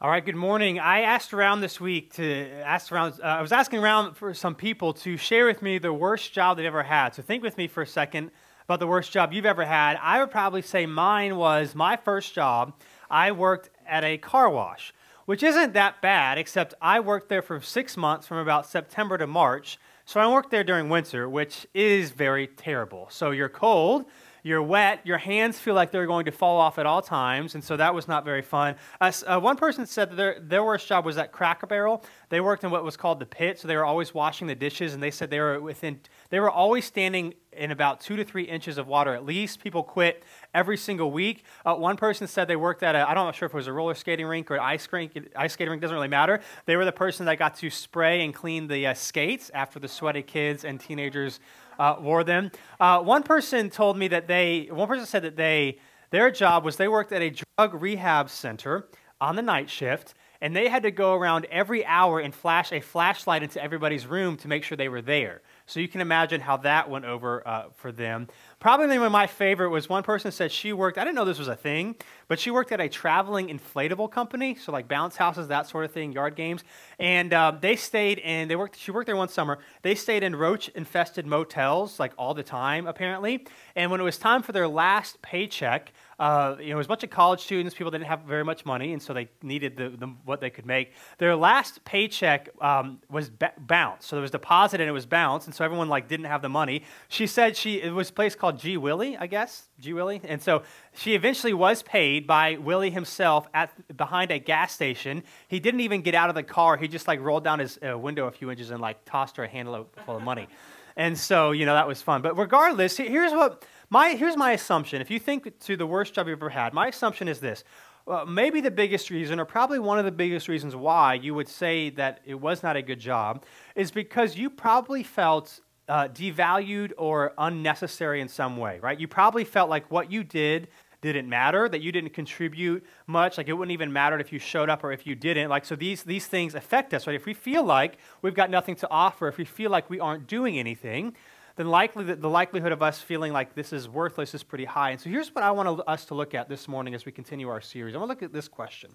All right, good morning. I asked around this week to ask around, uh, I was asking around for some people to share with me the worst job they've ever had. So think with me for a second about the worst job you've ever had. I would probably say mine was my first job. I worked at a car wash, which isn't that bad, except I worked there for six months from about September to March. So I worked there during winter, which is very terrible. So you're cold you're wet, your hands feel like they're going to fall off at all times, and so that was not very fun. Uh, uh, one person said that their, their worst job was at Cracker Barrel. They worked in what was called the pit, so they were always washing the dishes, and they said they were within, they were always standing in about two to three inches of water at least. People quit every single week. Uh, one person said they worked at a, I don't know sure if it was a roller skating rink or an ice, rink, ice skating rink, doesn't really matter. They were the person that got to spray and clean the uh, skates after the sweaty kids and teenagers uh, wore them. Uh, one person told me that they, one person said that they, their job was they worked at a drug rehab center on the night shift, and they had to go around every hour and flash a flashlight into everybody's room to make sure they were there. So you can imagine how that went over uh, for them. Probably my favorite was one person said she worked, I didn't know this was a thing, but she worked at a traveling inflatable company, so like bounce houses, that sort of thing, yard games. And uh, they stayed in, they worked, she worked there one summer. They stayed in roach infested motels like all the time, apparently. And when it was time for their last paycheck, uh, you know, it was a bunch of college students. People didn't have very much money, and so they needed the, the what they could make. Their last paycheck um, was b- bounced, so there was deposit and it was bounced, and so everyone like didn't have the money. She said she it was a place called G Willie, I guess G Willie, and so she eventually was paid by Willie himself at behind a gas station. He didn't even get out of the car. He just like rolled down his uh, window a few inches and like tossed her a handle full of money. And so, you know, that was fun. But regardless, here's what my, here's my assumption. If you think to the worst job you've ever had, my assumption is this. Maybe the biggest reason, or probably one of the biggest reasons why you would say that it was not a good job, is because you probably felt uh, devalued or unnecessary in some way, right? You probably felt like what you did didn't matter, that you didn't contribute much, like it wouldn't even matter if you showed up or if you didn't. Like so these these things affect us, right? If we feel like we've got nothing to offer, if we feel like we aren't doing anything, then likely the, the likelihood of us feeling like this is worthless is pretty high. And so here's what I want us to look at this morning as we continue our series. I want to look at this question.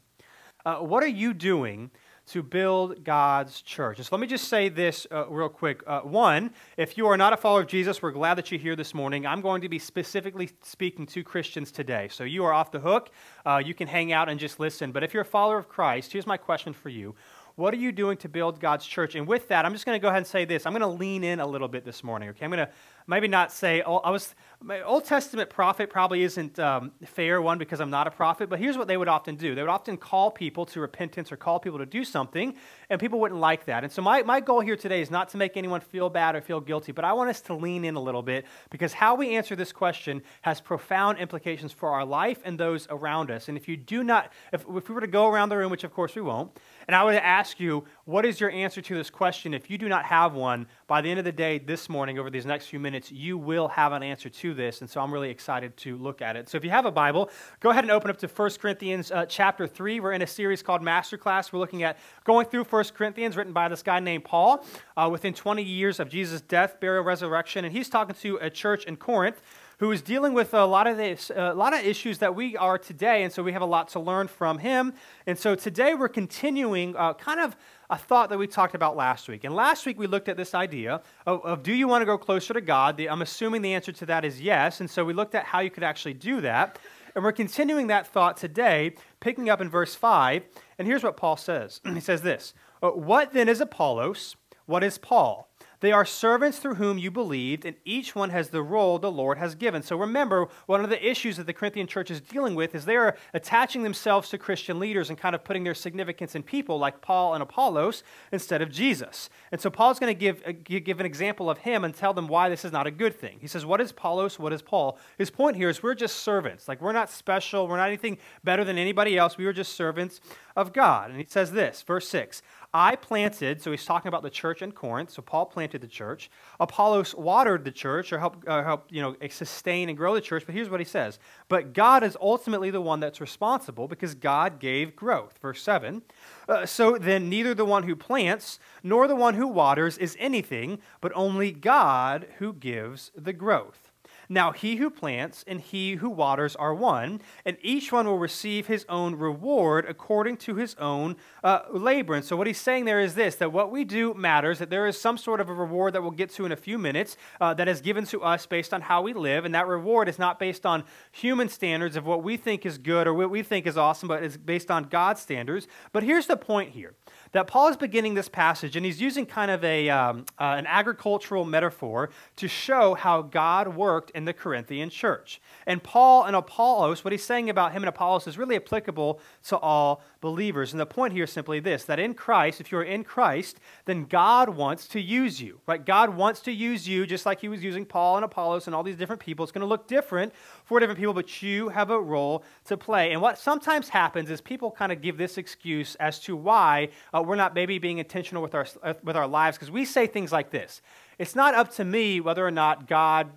Uh, what are you doing to build God's church. And so let me just say this uh, real quick. Uh, one, if you are not a follower of Jesus, we're glad that you're here this morning. I'm going to be specifically speaking to Christians today. So you are off the hook. Uh, you can hang out and just listen. But if you're a follower of Christ, here's my question for you what are you doing to build God's church? And with that, I'm just going to go ahead and say this. I'm going to lean in a little bit this morning, okay? I'm going to maybe not say, oh, I was, my Old Testament prophet probably isn't um, fair, one, because I'm not a prophet, but here's what they would often do. They would often call people to repentance or call people to do something, and people wouldn't like that. And so my, my goal here today is not to make anyone feel bad or feel guilty, but I want us to lean in a little bit because how we answer this question has profound implications for our life and those around us. And if you do not, if, if we were to go around the room, which of course we won't, and I would ask you, what is your answer to this question? If you do not have one, by the end of the day this morning, over these next few minutes, you will have an answer to this. And so I'm really excited to look at it. So if you have a Bible, go ahead and open up to 1 Corinthians uh, chapter 3. We're in a series called Masterclass. We're looking at going through 1 Corinthians, written by this guy named Paul, uh, within 20 years of Jesus' death, burial, resurrection. And he's talking to a church in Corinth who is dealing with a lot of this, a lot of issues that we are today, and so we have a lot to learn from him. And so today we're continuing uh, kind of a thought that we talked about last week. And last week we looked at this idea of, of do you want to go closer to God? The, I'm assuming the answer to that is yes, and so we looked at how you could actually do that. And we're continuing that thought today, picking up in verse 5. And here's what Paul says He says this uh, What then is Apollos? What is Paul? They are servants through whom you believed, and each one has the role the Lord has given. So remember, one of the issues that the Corinthian church is dealing with is they are attaching themselves to Christian leaders and kind of putting their significance in people like Paul and Apollos instead of Jesus. And so Paul's going to give, uh, give an example of him and tell them why this is not a good thing. He says, What is Apollos? What is Paul? His point here is we're just servants. Like we're not special. We're not anything better than anybody else. We are just servants of God. And he says this, verse 6 I planted, so he's talking about the church in Corinth. So Paul planted the church. Apollos watered the church or helped, uh, help, you know, sustain and grow the church. But here's what he says But God is ultimately the one that's responsible because God gave growth. Verse 7. Uh, so then, neither the one who plants nor the one who waters is anything, but only God who gives the growth. Now he who plants and he who waters are one, and each one will receive his own reward according to his own uh, labor. And so what he's saying there is this that what we do matters, that there is some sort of a reward that we'll get to in a few minutes uh, that is given to us based on how we live. And that reward is not based on human standards of what we think is good or what we think is awesome, but is based on God's standards. But here's the point here that Paul is beginning this passage, and he's using kind of a, um, uh, an agricultural metaphor to show how God worked in the Corinthian church. And Paul and Apollos, what he's saying about him and Apollos is really applicable to all believers. And the point here is simply this that in Christ, if you're in Christ, then God wants to use you, right? God wants to use you just like he was using Paul and Apollos and all these different people. It's going to look different for different people, but you have a role to play. And what sometimes happens is people kind of give this excuse as to why uh, we're not maybe being intentional with our, with our lives, because we say things like this it's not up to me whether or not God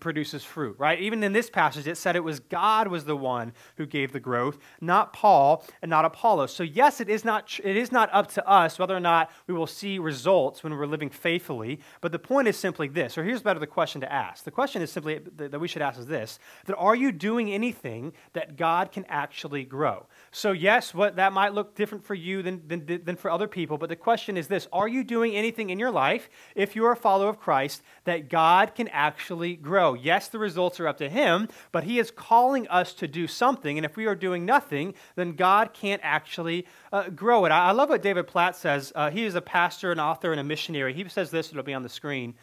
produces fruit, right? Even in this passage, it said it was God was the one who gave the growth, not Paul and not Apollos. So yes, it is not it is not up to us whether or not we will see results when we're living faithfully. But the point is simply this, or here's better the question to ask. The question is simply that we should ask is this: that are you doing anything that God can actually grow? So yes, what that might look different for you than than, than for other people. But the question is this: Are you doing anything in your life if you are a follower of Christ that God can actually grow. Yes, the results are up to Him, but He is calling us to do something. And if we are doing nothing, then God can't actually uh, grow it. I, I, love what David Platt says. Uh, he is a pastor, an author, and a missionary. He says this, it'll be on the screen.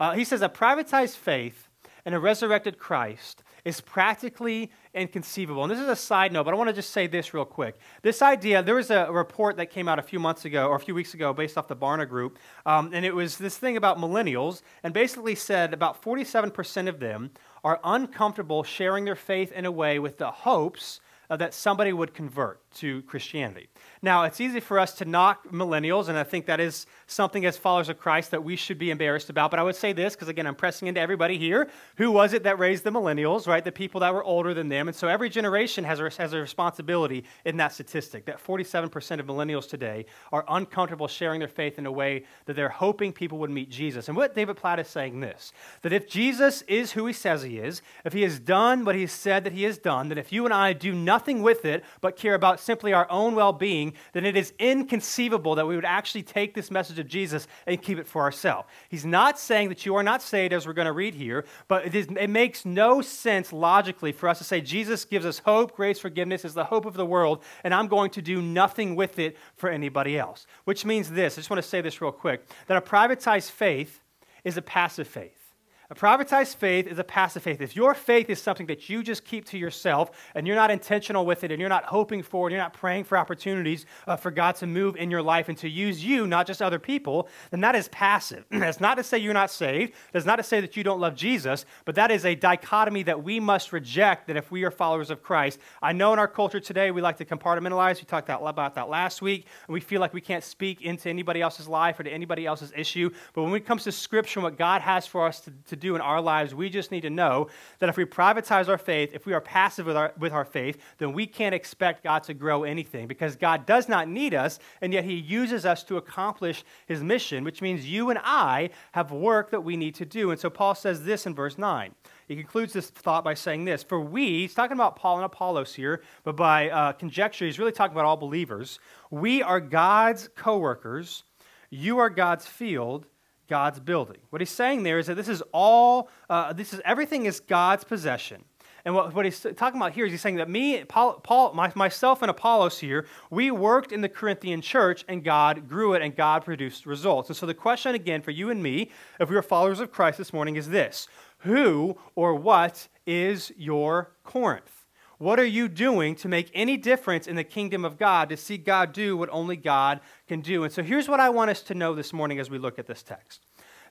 Uh, he says, A privatized faith and a resurrected Christ is practically inconceivable. And this is a side note, but I want to just say this real quick. This idea, there was a report that came out a few months ago, or a few weeks ago, based off the Barna Group, um, and it was this thing about millennials, and basically said about 47% of them are uncomfortable sharing their faith in a way with the hopes that somebody would convert to Christianity. Now, it's easy for us to knock millennials, and I think that is something as followers of Christ that we should be embarrassed about. But I would say this, because again, I'm pressing into everybody here. Who was it that raised the millennials, right? The people that were older than them. And so every generation has a, has a responsibility in that statistic that 47% of millennials today are uncomfortable sharing their faith in a way that they're hoping people would meet Jesus. And what David Platt is saying this that if Jesus is who he says he is, if he has done what he said that he has done, that if you and I do nothing with it but care about simply our own well being, then it is inconceivable that we would actually take this message of Jesus and keep it for ourselves. He's not saying that you are not saved, as we're going to read here, but it, is, it makes no sense logically for us to say Jesus gives us hope, grace, forgiveness is the hope of the world, and I'm going to do nothing with it for anybody else. Which means this I just want to say this real quick that a privatized faith is a passive faith. A privatized faith is a passive faith. If your faith is something that you just keep to yourself and you're not intentional with it and you're not hoping for and you're not praying for opportunities uh, for God to move in your life and to use you, not just other people, then that is passive. That's not to say you're not saved. That's not to say that you don't love Jesus, but that is a dichotomy that we must reject that if we are followers of Christ. I know in our culture today we like to compartmentalize. We talked about that last week. And we feel like we can't speak into anybody else's life or to anybody else's issue. But when it comes to Scripture and what God has for us to, to to do in our lives. We just need to know that if we privatize our faith, if we are passive with our, with our faith, then we can't expect God to grow anything because God does not need us, and yet He uses us to accomplish His mission, which means you and I have work that we need to do. And so Paul says this in verse 9. He concludes this thought by saying this For we, he's talking about Paul and Apollos here, but by uh, conjecture, he's really talking about all believers. We are God's co workers, you are God's field God's building. What he's saying there is that this is all, uh, this is everything is God's possession. And what, what, he's talking about here is he's saying that me, Paul, Paul my, myself, and Apollos here, we worked in the Corinthian church, and God grew it, and God produced results. And so the question again for you and me, if we are followers of Christ this morning, is this: Who or what is your Corinth? What are you doing to make any difference in the kingdom of God, to see God do what only God can do? And so here's what I want us to know this morning as we look at this text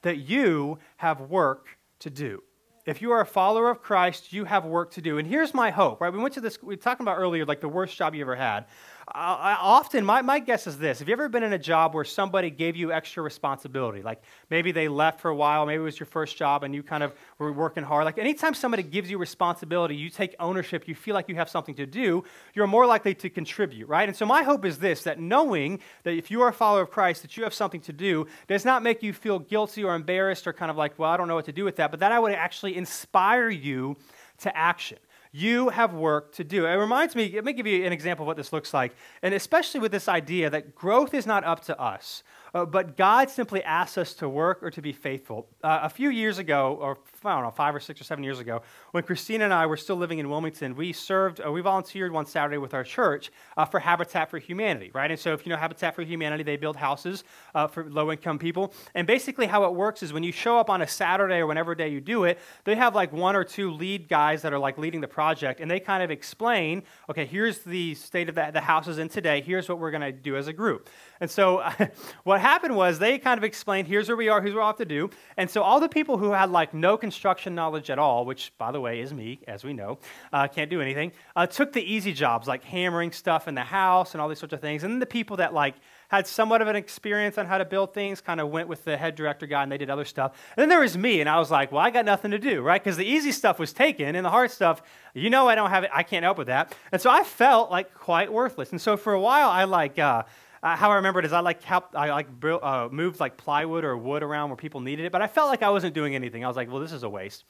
that you have work to do. If you are a follower of Christ, you have work to do. And here's my hope, right? We went to this, we were talking about earlier, like the worst job you ever had. I, often, my, my guess is this. Have you ever been in a job where somebody gave you extra responsibility? Like maybe they left for a while, maybe it was your first job and you kind of were working hard. Like anytime somebody gives you responsibility, you take ownership, you feel like you have something to do, you're more likely to contribute, right? And so my hope is this that knowing that if you are a follower of Christ, that you have something to do does not make you feel guilty or embarrassed or kind of like, well, I don't know what to do with that, but that I would actually inspire you to action. You have work to do. It reminds me, let me give you an example of what this looks like, and especially with this idea that growth is not up to us. Uh, but God simply asks us to work or to be faithful. Uh, a few years ago, or I don't know, five or six or seven years ago, when Christina and I were still living in Wilmington, we served, uh, we volunteered one Saturday with our church uh, for Habitat for Humanity, right? And so if you know Habitat for Humanity, they build houses uh, for low income people. And basically, how it works is when you show up on a Saturday or whenever day you do it, they have like one or two lead guys that are like leading the project, and they kind of explain, okay, here's the state of the, the houses in today, here's what we're going to do as a group. And so what happened was they kind of explained, here's where we are, here's what we have to do. And so all the people who had like no construction knowledge at all, which by the way is me, as we know, uh, can't do anything, uh, took the easy jobs like hammering stuff in the house and all these sorts of things. And then the people that like had somewhat of an experience on how to build things, kind of went with the head director guy and they did other stuff. And then there was me, and I was like, well, I got nothing to do, right? Because the easy stuff was taken, and the hard stuff, you know, I don't have it, I can't help with that. And so I felt like quite worthless. And so for a while, I like, uh, uh, how I remember it is I like helped, I like uh, moved like plywood or wood around where people needed it, but I felt like I wasn't doing anything. I was like, well, this is a waste.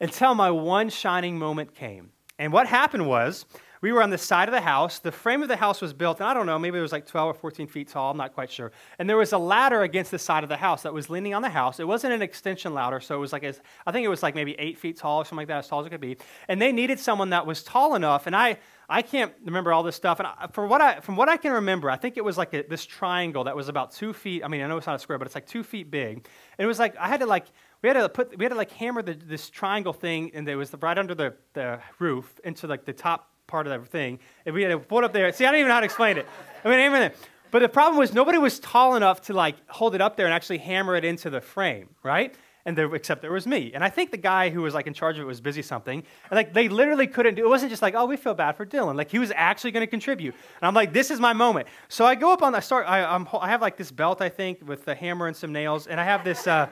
Until my one shining moment came. And what happened was, we were on the side of the house. The frame of the house was built, and I don't know, maybe it was like 12 or 14 feet tall. I'm not quite sure. And there was a ladder against the side of the house that was leaning on the house. It wasn't an extension ladder, so it was like, I think it was like maybe eight feet tall or something like that, as tall as it could be. And they needed someone that was tall enough. And I, I can't remember all this stuff. And I, what I, from what I can remember, I think it was like a, this triangle that was about two feet. I mean, I know it's not a square, but it's like two feet big. And it was like I had to like we had to put we had to like hammer the, this triangle thing, and it was right under the, the roof into like the top part of the thing. And we had to put it up there. See, I don't even know how to explain it. I mean. But the problem was nobody was tall enough to like hold it up there and actually hammer it into the frame, right? And there, except there was me. And I think the guy who was like in charge of it was busy something. And like they literally couldn't do it. wasn't just like, oh, we feel bad for Dylan. Like he was actually going to contribute. And I'm like, this is my moment. So I go up on, I start, I, I'm, I have like this belt, I think, with the hammer and some nails, and I have this, uh,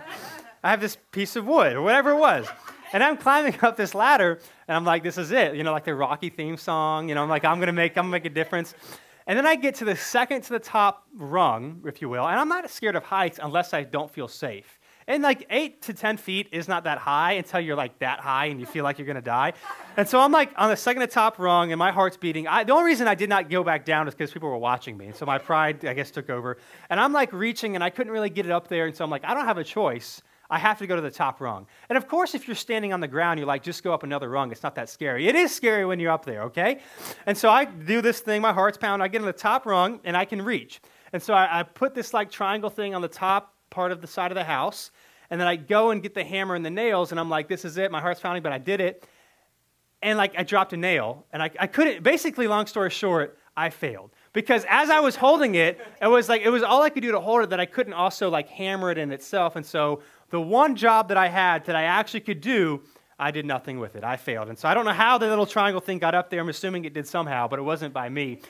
I have this piece of wood or whatever it was. And I'm climbing up this ladder, and I'm like, this is it. You know, like the Rocky theme song. You know, I'm like, I'm gonna make, I'm gonna make a difference. And then I get to the second to the top rung, if you will, and I'm not scared of heights unless I don't feel safe. And like eight to 10 feet is not that high until you're like that high and you feel like you're to die. And so I'm like on the second to top rung and my heart's beating. I, the only reason I did not go back down is because people were watching me. And so my pride, I guess, took over. And I'm like reaching and I couldn't really get it up there. And so I'm like, I don't have a choice. I have to go to the top rung. And of course, if you're standing on the ground, you're like, just go up another rung. It's not that scary. It is scary when you're up there, okay? And so I do this thing, my heart's pounding. I get on the top rung and I can reach. And so I, I put this like triangle thing on the top part of the side of the house. And then I go and get the hammer and the nails, and I'm like, this is it. My heart's pounding, but I did it. And like, I dropped a nail, and I, I couldn't, basically, long story short, I failed. Because as I was holding it, it was like, it was all I could do to hold it that I couldn't also like hammer it in itself. And so the one job that I had that I actually could do, I did nothing with it. I failed. And so I don't know how the little triangle thing got up there. I'm assuming it did somehow, but it wasn't by me.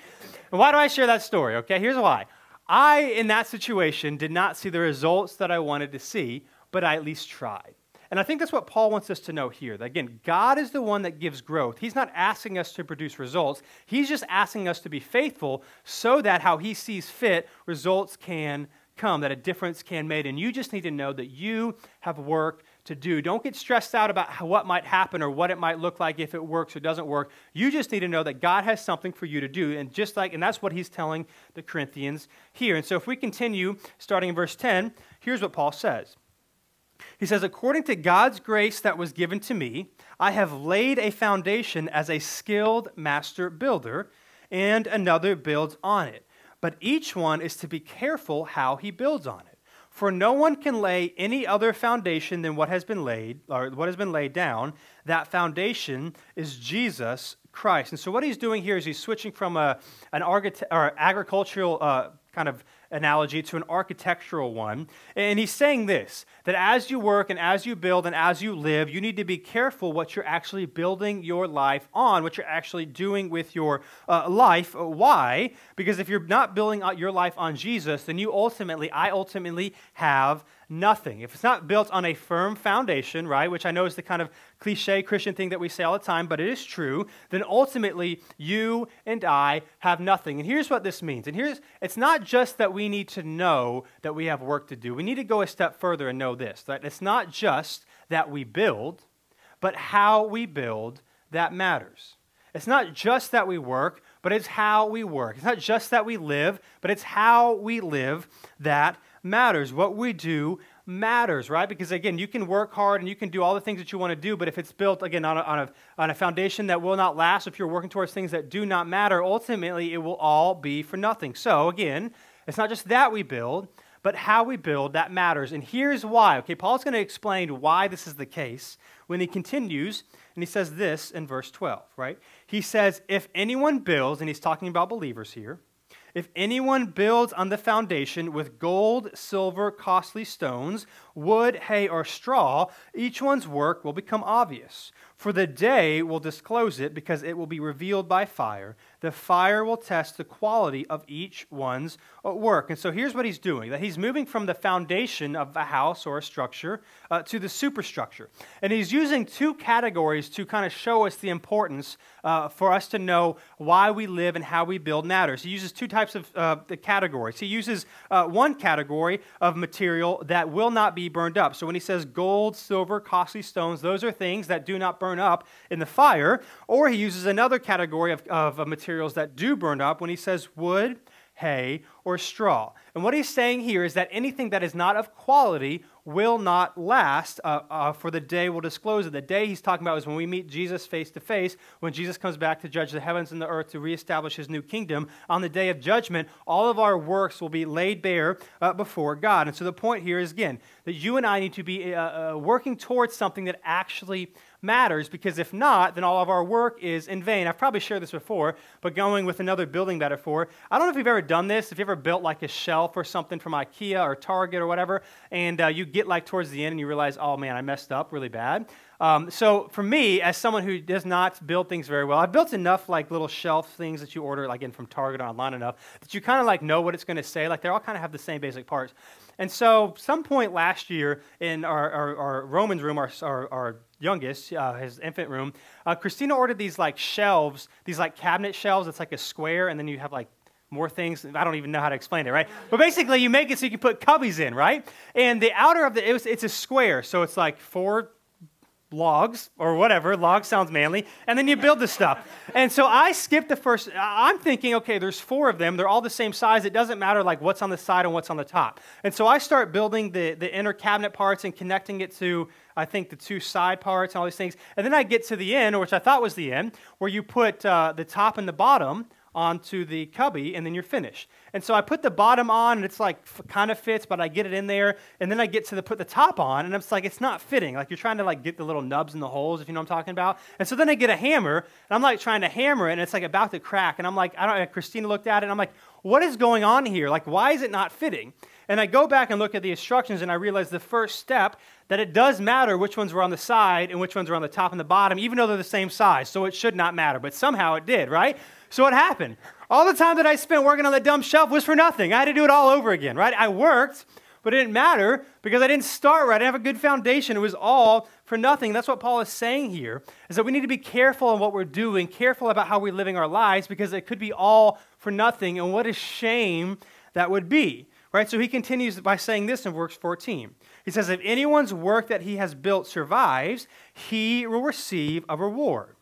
And why do I share that story? Okay, here's why. I, in that situation, did not see the results that I wanted to see, but I at least tried. And I think that's what Paul wants us to know here. That again, God is the one that gives growth. He's not asking us to produce results, He's just asking us to be faithful so that how He sees fit, results can come, that a difference can be made. And you just need to know that you have work to do. Don't get stressed out about what might happen or what it might look like if it works or doesn't work. You just need to know that God has something for you to do. And just like, and that's what he's telling the Corinthians here. And so if we continue starting in verse 10, here's what Paul says. He says, According to God's grace that was given to me, I have laid a foundation as a skilled master builder, and another builds on it. But each one is to be careful how he builds on it. For no one can lay any other foundation than what has been laid, or what has been laid down. That foundation is Jesus Christ. And so what he's doing here is he's switching from a, an agricultural uh, kind of analogy to an architectural one. And he's saying this that as you work and as you build and as you live, you need to be careful what you're actually building your life on, what you're actually doing with your uh, life. Why? Because if you're not building your life on Jesus, then you ultimately, I ultimately have nothing. If it's not built on a firm foundation, right, which I know is the kind of cliche Christian thing that we say all the time, but it is true, then ultimately you and I have nothing. And here's what this means. And here's it's not just that we need to know that we have work to do. We need to go a step further and know this. That it's not just that we build, but how we build that matters. It's not just that we work, but it's how we work. It's not just that we live, but it's how we live that matters. What we do matters, right? Because again, you can work hard and you can do all the things that you want to do, but if it's built, again, on a, on a, on a foundation that will not last, if you're working towards things that do not matter, ultimately it will all be for nothing. So, again, it's not just that we build, but how we build that matters. And here's why. Okay, Paul's going to explain why this is the case when he continues, and he says this in verse 12, right? He says, If anyone builds, and he's talking about believers here, if anyone builds on the foundation with gold, silver, costly stones, wood, hay, or straw, each one's work will become obvious. For the day will disclose it because it will be revealed by fire. The fire will test the quality of each one's work. And so here's what he's doing that he's moving from the foundation of a house or a structure uh, to the superstructure. And he's using two categories to kind of show us the importance uh, for us to know why we live and how we build matters. He uses two types of uh, categories. He uses uh, one category of material that will not be burned up. So when he says gold, silver, costly stones, those are things that do not burn up in the fire. Or he uses another category of, of materials that do burn up when he says wood, hay, or straw. And what he's saying here is that anything that is not of quality will not last, uh, uh, for the day We'll disclose it. The day he's talking about is when we meet Jesus face to face, when Jesus comes back to judge the heavens and the earth to reestablish his new kingdom. On the day of judgment, all of our works will be laid bare uh, before God. And so the point here is again that you and I need to be uh, uh, working towards something that actually matters because if not, then all of our work is in vain. I've probably shared this before, but going with another building metaphor, I don't know if you've ever done this, if you ever built like a shelf or something from IKEA or Target or whatever, and uh, you get like towards the end and you realize, oh man, I messed up really bad. Um, so for me, as someone who does not build things very well, I've built enough like little shelf things that you order like in from Target online enough that you kind of like know what it's going to say. Like they all kind of have the same basic parts. And so some point last year in our, our, our Romans room, our, our, our youngest, uh, his infant room, uh, Christina ordered these like shelves, these like cabinet shelves. It's like a square, and then you have like more things. I don't even know how to explain it, right? But basically, you make it so you can put cubbies in, right? And the outer of the it was, it's a square, so it's like four logs or whatever. Log sounds manly. And then you build the stuff. And so I skipped the first. I'm thinking, okay, there's four of them. They're all the same size. It doesn't matter like what's on the side and what's on the top. And so I start building the, the inner cabinet parts and connecting it to, I think, the two side parts and all these things. And then I get to the end, which I thought was the end, where you put uh, the top and the bottom onto the cubby and then you're finished. And so I put the bottom on and it's like kind of fits, but I get it in there and then I get to the put the top on and it's like it's not fitting. Like you're trying to like get the little nubs in the holes if you know what I'm talking about. And so then I get a hammer and I'm like trying to hammer it and it's like about to crack and I'm like I don't Christina looked at it and I'm like what is going on here? Like why is it not fitting? And I go back and look at the instructions and I realize the first step that it does matter which ones were on the side and which ones were on the top and the bottom, even though they're the same size. So it should not matter. But somehow it did, right? So what happened? All the time that I spent working on that dumb shelf was for nothing. I had to do it all over again, right? I worked, but it didn't matter because I didn't start right. I didn't have a good foundation. It was all for nothing. That's what Paul is saying here, is that we need to be careful in what we're doing, careful about how we're living our lives because it could be all for nothing. And what a shame that would be. Right? So he continues by saying this in verse 14. He says, If anyone's work that he has built survives, he will receive a reward.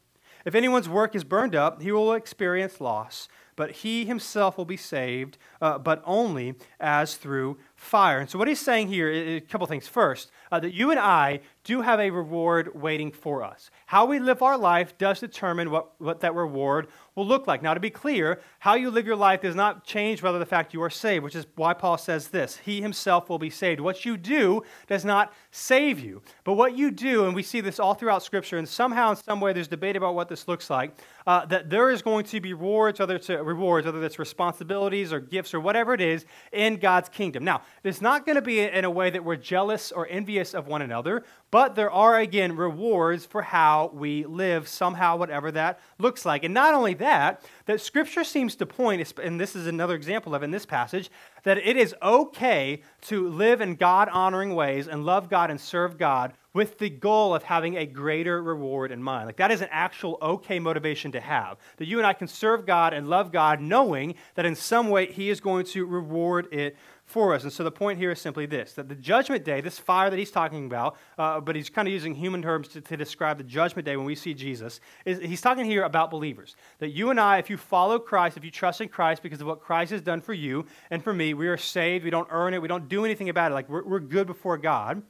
If anyone's work is burned up, he will experience loss, but he himself will be saved, uh, but only as through fire. And so, what he's saying here is a couple things. First, uh, that you and I do have a reward waiting for us. How we live our life does determine what, what that reward will look like. Now, to be clear, how you live your life does not change whether the fact you are saved, which is why Paul says this He himself will be saved. What you do does not save you. But what you do, and we see this all throughout Scripture, and somehow, in some way, there's debate about what this looks like, uh, that there is going to be rewards, whether it's rewards, whether it's responsibilities or gifts or whatever it is, in God's kingdom. Now, it's not going to be in a way that we're jealous or envious of one another, but there are, again, rewards for how we live, somehow, whatever that looks like. And not only that, that Scripture seems to point, and this is another example of in this passage, that it is okay to live in God honoring ways and love God and serve God with the goal of having a greater reward in mind. Like that is an actual okay motivation to have. That you and I can serve God and love God knowing that in some way He is going to reward it for us. And so the point here is simply this that the judgment day, this fire that he's talking about, uh, but he's kind of using human terms to, to, describe the judgment day when we see Jesus, is he's talking here about believers. That you and I, if you follow Christ, if you trust in Christ because of what Christ has done for you and for me, we are saved. We don't earn it. We don't do anything about it. Like we're, we're good before God.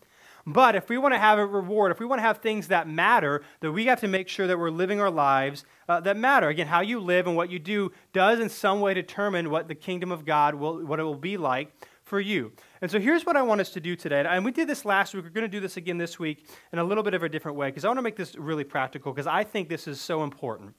But if we want to have a reward, if we want to have things that matter, then we have to make sure that we're living our lives uh, that matter. Again, how you live and what you do does in some way determine what the kingdom of God will, what it will be like for you. And so here's what I want us to do today. And we did this last week. We're going to do this again this week in a little bit of a different way because I want to make this really practical because I think this is so important.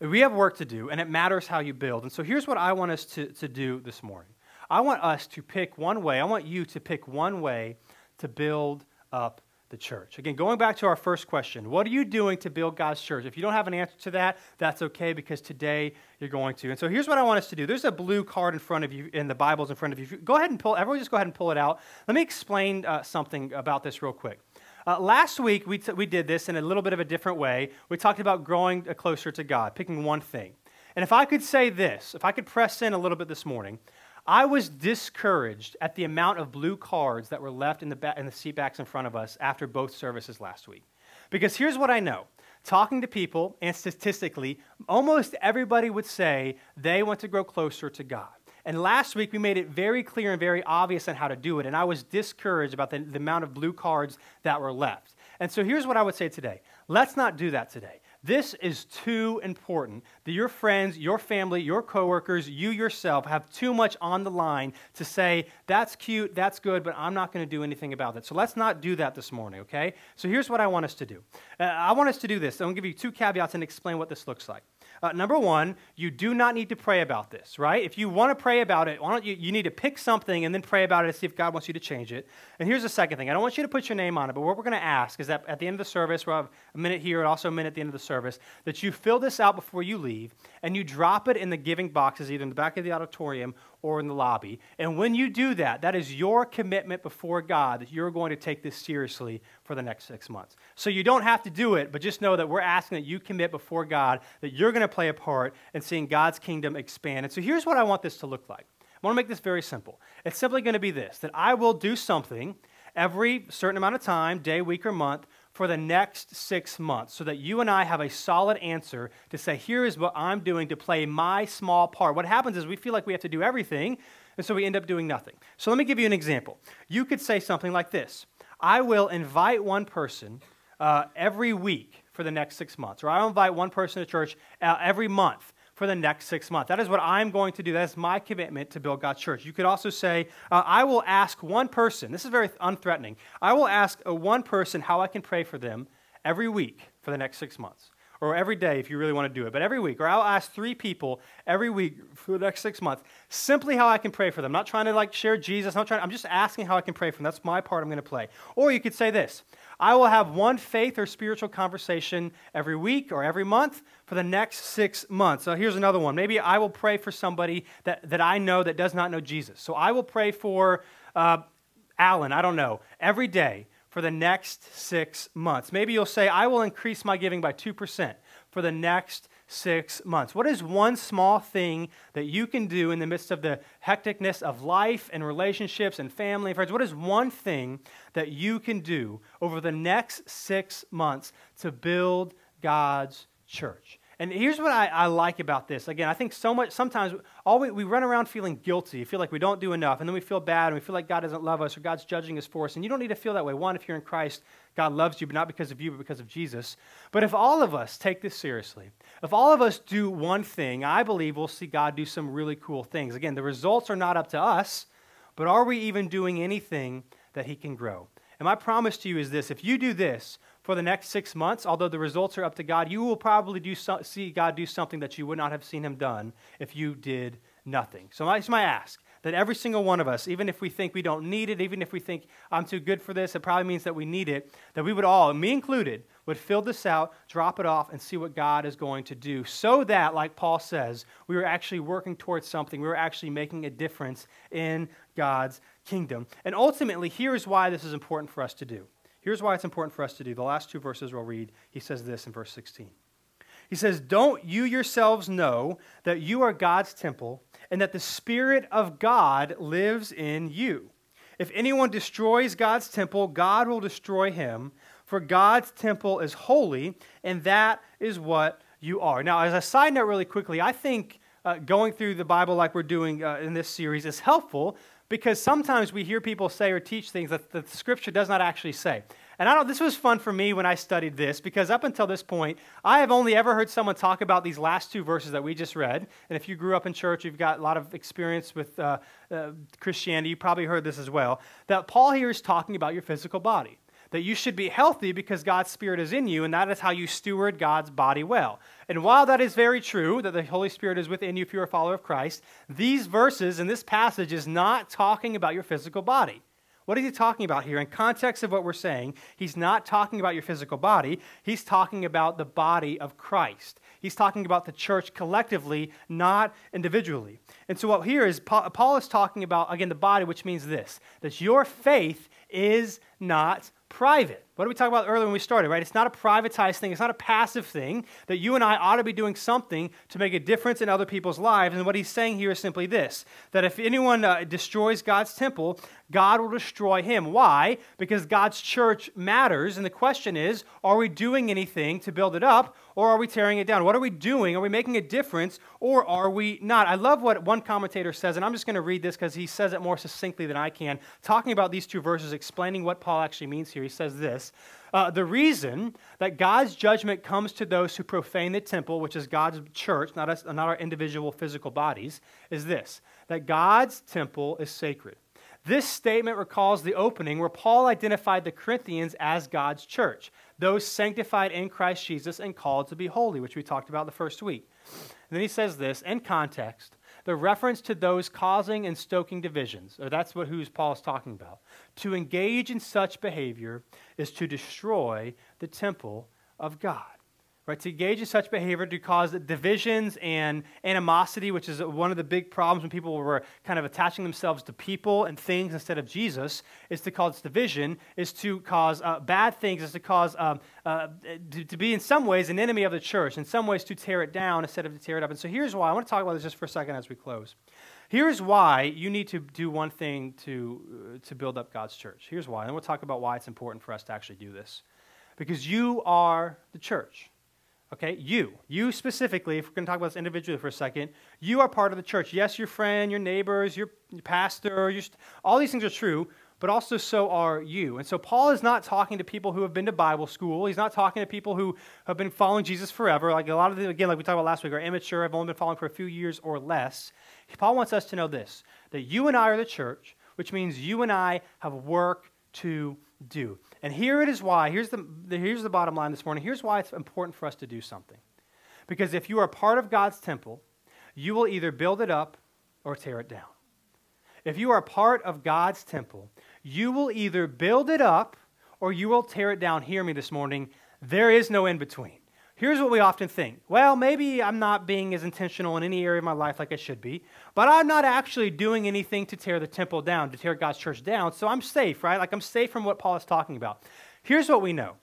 We have work to do, and it matters how you build. And so here's what I want us to, to do this morning I want us to pick one way, I want you to pick one way to build up the church. Again, going back to our first question, what are you doing to build God's church? If you don't have an answer to that, that's okay because today you're going to. And so here's what I want us to do. There's a blue card in front of you, in the Bibles in front of you. Go ahead and pull, everyone just go ahead and pull it out. Let me explain uh, something about this real quick. Uh, last week, we, t- we did this in a little bit of a different way. We talked about growing closer to God, picking one thing. And if I could say this, if I could press in a little bit this morning, I was discouraged at the amount of blue cards that were left in the, ba- in the seat backs in front of us after both services last week. Because here's what I know talking to people, and statistically, almost everybody would say they want to grow closer to God. And last week, we made it very clear and very obvious on how to do it. And I was discouraged about the, the amount of blue cards that were left. And so here's what I would say today let's not do that today. This is too important that your friends, your family, your coworkers, you yourself have too much on the line to say, that's cute, that's good, but I'm not going to do anything about it. So let's not do that this morning, okay? So here's what I want us to do. Uh, I want us to do this. I'm going to give you two caveats and explain what this looks like. Uh, number one, you do not need to pray about this, right? If you want to pray about it, you, you need to pick something and then pray about it to see if God wants you to change it. And here's the second thing I don't want you to put your name on it, but what we're going to ask is that at the end of the service, we'll have a minute here and also a minute at the end of the service, that you fill this out before you leave and you drop it in the giving boxes, either in the back of the auditorium or in the lobby. And when you do that, that is your commitment before God that you're going to take this seriously for the next six months. So you don't have to do it, but just know that we're asking that you commit before God that you're going to play a part in seeing God's kingdom expand. And so here's what I want this to look like. I want to make this very simple. It's simply going to be this that I will do something every certain amount of time, day, week, or month, for the next six months so that you and I have a solid answer to say, here is what I'm doing to play my small part. What happens is we feel like we have to do everything, and so we end up doing nothing. So let me give you an example. You could say something like this I will invite one person uh, every week for the next six months, or I'll invite one person to church uh, every month for the next six months. That is what I'm going to do. That is my commitment to build God's church. You could also say, uh, I will ask one person, this is very unthreatening, I will ask a one person how I can pray for them every week for the next six months. Or every day if you really want to do it, but every week. Or I'll ask three people every week for the next six months simply how I can pray for them. I'm not trying to like share Jesus. I'm not trying. I'm just asking how I can pray for them. That's my part. I'm going to play. Or you could say this: I will have one faith or spiritual conversation every week or every month for the next six months. So here's another one. Maybe I will pray for somebody that, that I know that does not know Jesus. So I will pray for uh, Alan, I don't know, every day for the next six months. Maybe you'll say, I will increase my giving by 2% for the next six months? What is one small thing that you can do in the midst of the hecticness of life and relationships and family and friends? What is one thing that you can do over the next six months to build God's church? And here's what I, I, like about this. Again, I think so much, sometimes all we, we run around feeling guilty, feel like we don't do enough, and then we feel bad, and we feel like God doesn't love us, or God's judging us for us. And you don't need to feel that way. One, if you're in Christ, God loves you, but not because of you, but because of Jesus. But if all of us take this seriously, if all of us do one thing, I believe we'll see God do some really cool things. Again, the results are not up to us, but are we even doing anything that He can grow? And my promise to you is this if you do this, for the next six months, although the results are up to God, you will probably do so, see God do something that you would not have seen Him done if you did nothing. So that's my ask that every single one of us, even if we think we don't need it, even if we think I'm too good for this, it probably means that we need it, that we would all, me included, would fill this out, drop it off, and see what God is going to do. So that, like Paul says, we were actually working towards something. We were actually making a difference in God's kingdom. And ultimately, here's why this is important for us to do. Here's why it's important for us to do. The last two verses we'll read, he says this in verse 16. He says, Don't you yourselves know that you are God's temple and that the Spirit of God lives in you? If anyone destroys God's temple, God will destroy him, for God's temple is holy, and that is what you are. Now, as a side note, really quickly, I think uh, going through the Bible like we're doing uh, in this series is helpful because sometimes we hear people say or teach things that the scripture does not actually say. And I don't, this was fun for me when I studied this because up until this point, I have only ever heard someone talk about these last two verses that we just read. And if you grew up in church, you've got a lot of experience with uh, uh, Christianity, you probably heard this as well. That Paul here is talking about your physical body that you should be healthy because God's Spirit is in you, and that is how you steward God's body well. And while that is very true, that the Holy Spirit is within you if you're a follower of Christ, these verses in this passage is not talking about your physical body. What is he talking about here? In context of what we're saying, he's not talking about your physical body. He's talking about the body of Christ. He's talking about the church collectively, not individually. And so, what here is Paul is talking about, again, the body, which means this that your faith is not private. What did we talk about earlier when we started, right? It's not a privatized thing. It's not a passive thing that you and I ought to be doing something to make a difference in other people's lives. And what he's saying here is simply this that if anyone uh, destroys God's temple, God will destroy him. Why? Because God's church matters. And the question is are we doing anything to build it up or are we tearing it down? What are we doing? Are we making a difference or are we not? I love what one commentator says, and I'm just going to read this because he says it more succinctly than I can, talking about these two verses, explaining what Paul actually means here. He says this uh, The reason that God's judgment comes to those who profane the temple, which is God's church, not, us, not our individual physical bodies, is this that God's temple is sacred. This statement recalls the opening where Paul identified the Corinthians as God's church, those sanctified in Christ Jesus and called to be holy, which we talked about the first week. And then he says this in context the reference to those causing and stoking divisions, or that's what who's Paul is talking about. To engage in such behavior is to destroy the temple of God. Right, to engage in such behavior to cause divisions and animosity, which is one of the big problems when people were kind of attaching themselves to people and things instead of Jesus, is to cause division, is to cause uh, bad things, is to cause um, uh, to, to, be in some ways an enemy of the church, in some ways to tear it down instead of to tear it up. And so here's why I want to talk about this just for a second as we close. Here's why you need to do one thing to, uh, to build up God's church. Here's why. And we'll talk about why it's important for us to actually do this. Because you are the church. Okay, you, you specifically, if we're going to talk about this individually for a second, you are part of the church. Yes, your friend, your neighbors, your, pastor, your, all these things are true, but also so are you. And so Paul is not talking to people who have been to Bible school. He's not talking to people who have been following Jesus forever. Like a lot of them, again, like we talked about last week, are immature, have only been following for a few years or less. Paul wants us to know this that you and I are the church, which means you and I have work to do. And here it is why, here's the, here's the bottom line this morning. Here's why it's important for us to do something. Because if you are part of God's temple, you will either build it up or tear it down. If you are part of God's temple, you will either build it up or you will tear it down. Hear me this morning. There is no in between. Here's what we often think well, maybe I'm not being as intentional in any area of my life like I should be, but I'm not actually doing anything to tear the temple down, to tear God's church down, so I'm safe, right? Like I'm safe from what Paul is talking about. Here's what we know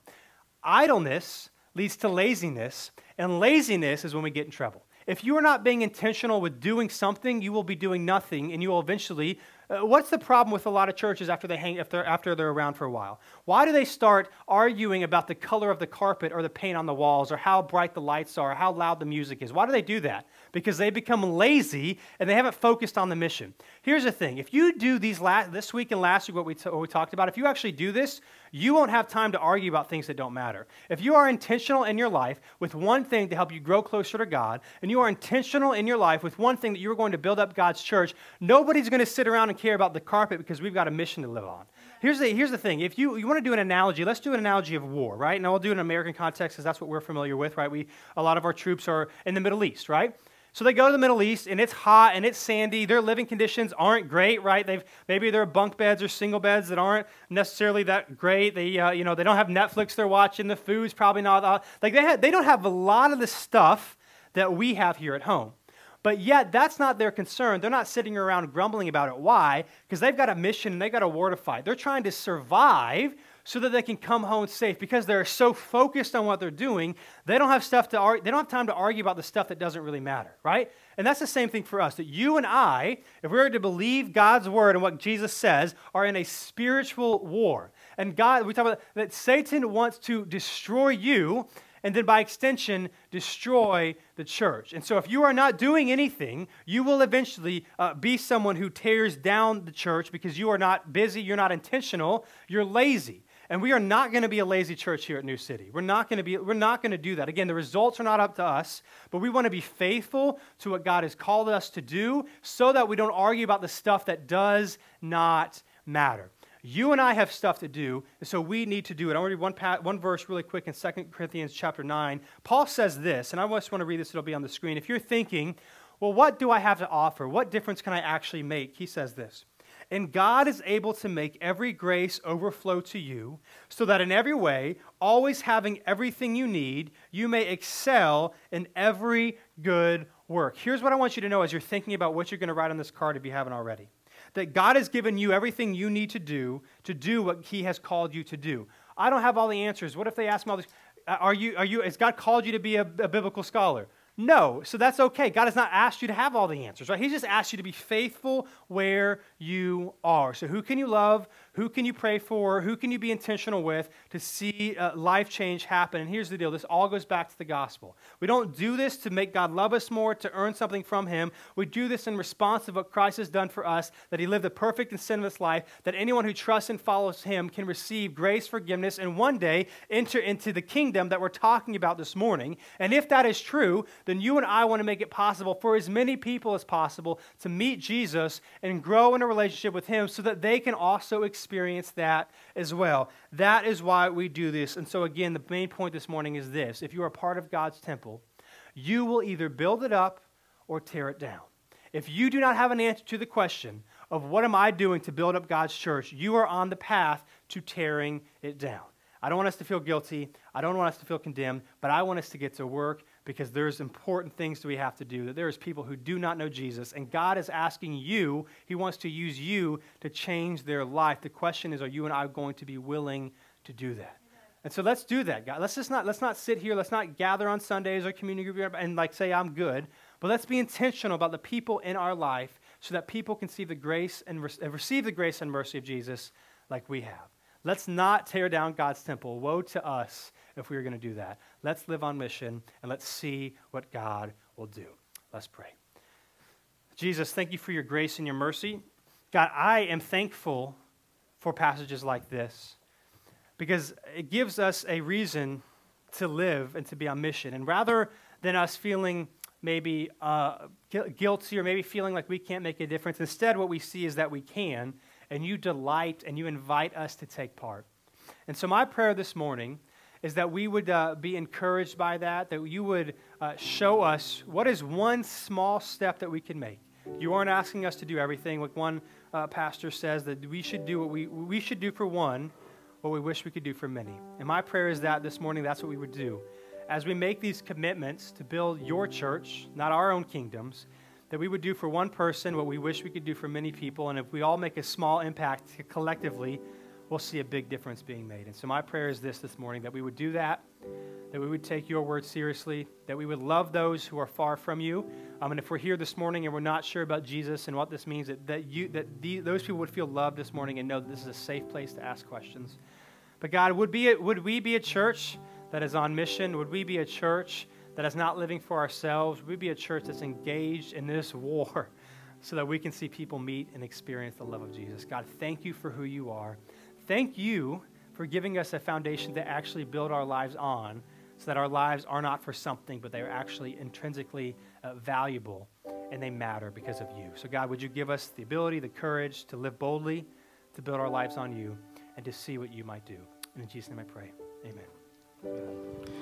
idleness leads to laziness, and laziness is when we get in trouble. if you are not being intentional with doing something, you will be doing nothing, and you will eventually uh, what's the problem with a lot of churches after they hang after, after they're around for a while? Why do they start arguing about the color of the carpet or the paint on the walls or how bright the lights are or how loud the music is? Why do they do that? Because they become lazy and they haven't focused on the mission. Here's the thing: if you do these last, this week and last week what we, t- what we talked about, if you actually do this, you won't have time to argue about things that don't matter. If you are intentional in your life with one thing to help you grow closer to God, and you are intentional in your life with one thing that you're going to build up God's church, nobody's going to sit around and care about the carpet because we've got a mission to live on. Here's the, here's the thing. If you, you want to do an analogy, let's do an analogy of war, right? And I'll do it in an American context because that's what we're familiar with, right? We, a lot of our troops are in the Middle East, right? So they go to the Middle East and it's hot and it's sandy. Their living conditions aren't great, right? They've maybe they're bunk beds or single beds that aren't necessarily that great. They uh, you know they don't have Netflix they're watching. The food's probably not uh, like they they don't have a lot of the stuff that we have here at home. But yet, that's not their concern. They're not sitting around grumbling about it. Why? Because they've got a mission and they've got a war to fight. They're trying to survive so that they can come home safe. Because they're so focused on what they're doing they don't have stuff to they don't have time to argue about the stuff that doesn't really matter right? And that's the same thing for us that you and i if we are to believe god's word and what jesus says are in a spiritual war. And god we talk about that satan wants to destroy you and then by extension destroy the church. And so if you are not doing anything you will eventually uh, be someone who tears down the church because you are not busy you're not intentional you're lazy and we are not going to be a lazy church here at New City. We're not going to be we're not going to do that. Again, the results are not up to us, but we want to be faithful to what God has called us to do so that we don't argue about the stuff that does not matter. You and I have stuff to do, and so we need to do it. I want to read one, one verse really quick in 2 Corinthians chapter 9. Paul says this, and I just want to read this, it'll be on the screen. If you're thinking, well, what do I have to offer? What difference can I actually make? He says this and God is able to make every grace overflow to you, so that in every way, always having everything you need, you may excel in every good work. Here's what I want you to know as you're thinking about what you're going to write on this card if you haven't already that God has given you everything you need to do to do what He has called you to do. I don't have all the answers. What if they ask me all this? Are you, are you, has God called you to be a, a biblical scholar? No, so that's okay. God has not asked you to have all the answers, right? He's just asked you to be faithful where you are. So, who can you love? Who can you pray for? Who can you be intentional with to see uh, life change happen? And here's the deal this all goes back to the gospel. We don't do this to make God love us more, to earn something from Him. We do this in response to what Christ has done for us, that He lived a perfect and sinless life, that anyone who trusts and follows Him can receive grace, forgiveness, and one day enter into the kingdom that we're talking about this morning. And if that is true, then you and I want to make it possible for as many people as possible to meet Jesus and grow in a relationship with Him so that they can also experience experience that as well. That is why we do this. And so, again, the main point this morning is this if you are part of God's temple, you will either build it up or tear it down. If you do not have an answer to the question of what am I doing to build up God's church, you are on the path to tearing it down. I don't want us to feel guilty. I don't want us to feel condemned, but I want us to get to work because there's important things that we have to do. That there's people who do not know Jesus, and God is asking you, He wants to use you to change their life. The question is, are you and I going to be willing to do that? And so let's do that, God. Let's just not let's not sit here. Let's not gather on Sundays or community group and like say I'm good. But let's be intentional about the people in our life so that people can see the grace and re- receive the grace and mercy of Jesus like we have. Let's not tear down God's temple. Woe to us if we are going to do that. Let's live on mission and let's see what God will do. Let's pray. Jesus, thank you for your grace and your mercy. God, I am thankful for passages like this because it gives us a reason to live and to be on mission. And rather than us feeling maybe uh, guilty or maybe feeling like we can't make a difference, instead, what we see is that we can, and you delight and you invite us to take part. And so, my prayer this morning is that we would uh, be encouraged by that, that you would uh, show us what is one small step that we can make. You aren't asking us to do everything. Like one uh, pastor says, that we should do what we, we should do for one, what we wish we could do for many. And my prayer is that this morning, that's what we would do. As we make these commitments to build your church, not our own kingdoms, that we would do for one person what we wish we could do for many people. And if we all make a small impact collectively, we'll see a big difference being made. And so my prayer is this this morning that we would do that, that we would take your word seriously, that we would love those who are far from you. Um, and if we're here this morning and we're not sure about Jesus and what this means, that, that, you, that the, those people would feel loved this morning and know that this is a safe place to ask questions. But God, would, be a, would we be a church that is on mission? Would we be a church that is not living for ourselves? Would we be a church that's engaged in this war so that we can see people meet and experience the love of Jesus? God, thank you for who you are. Thank you for giving us a foundation to actually build our lives on so that our lives are not for something, but they are actually intrinsically uh, valuable and they matter because of you. So, God, would you give us the ability, the courage to live boldly, to build our lives on you, and to see what you might do? And in Jesus' name I pray. Amen.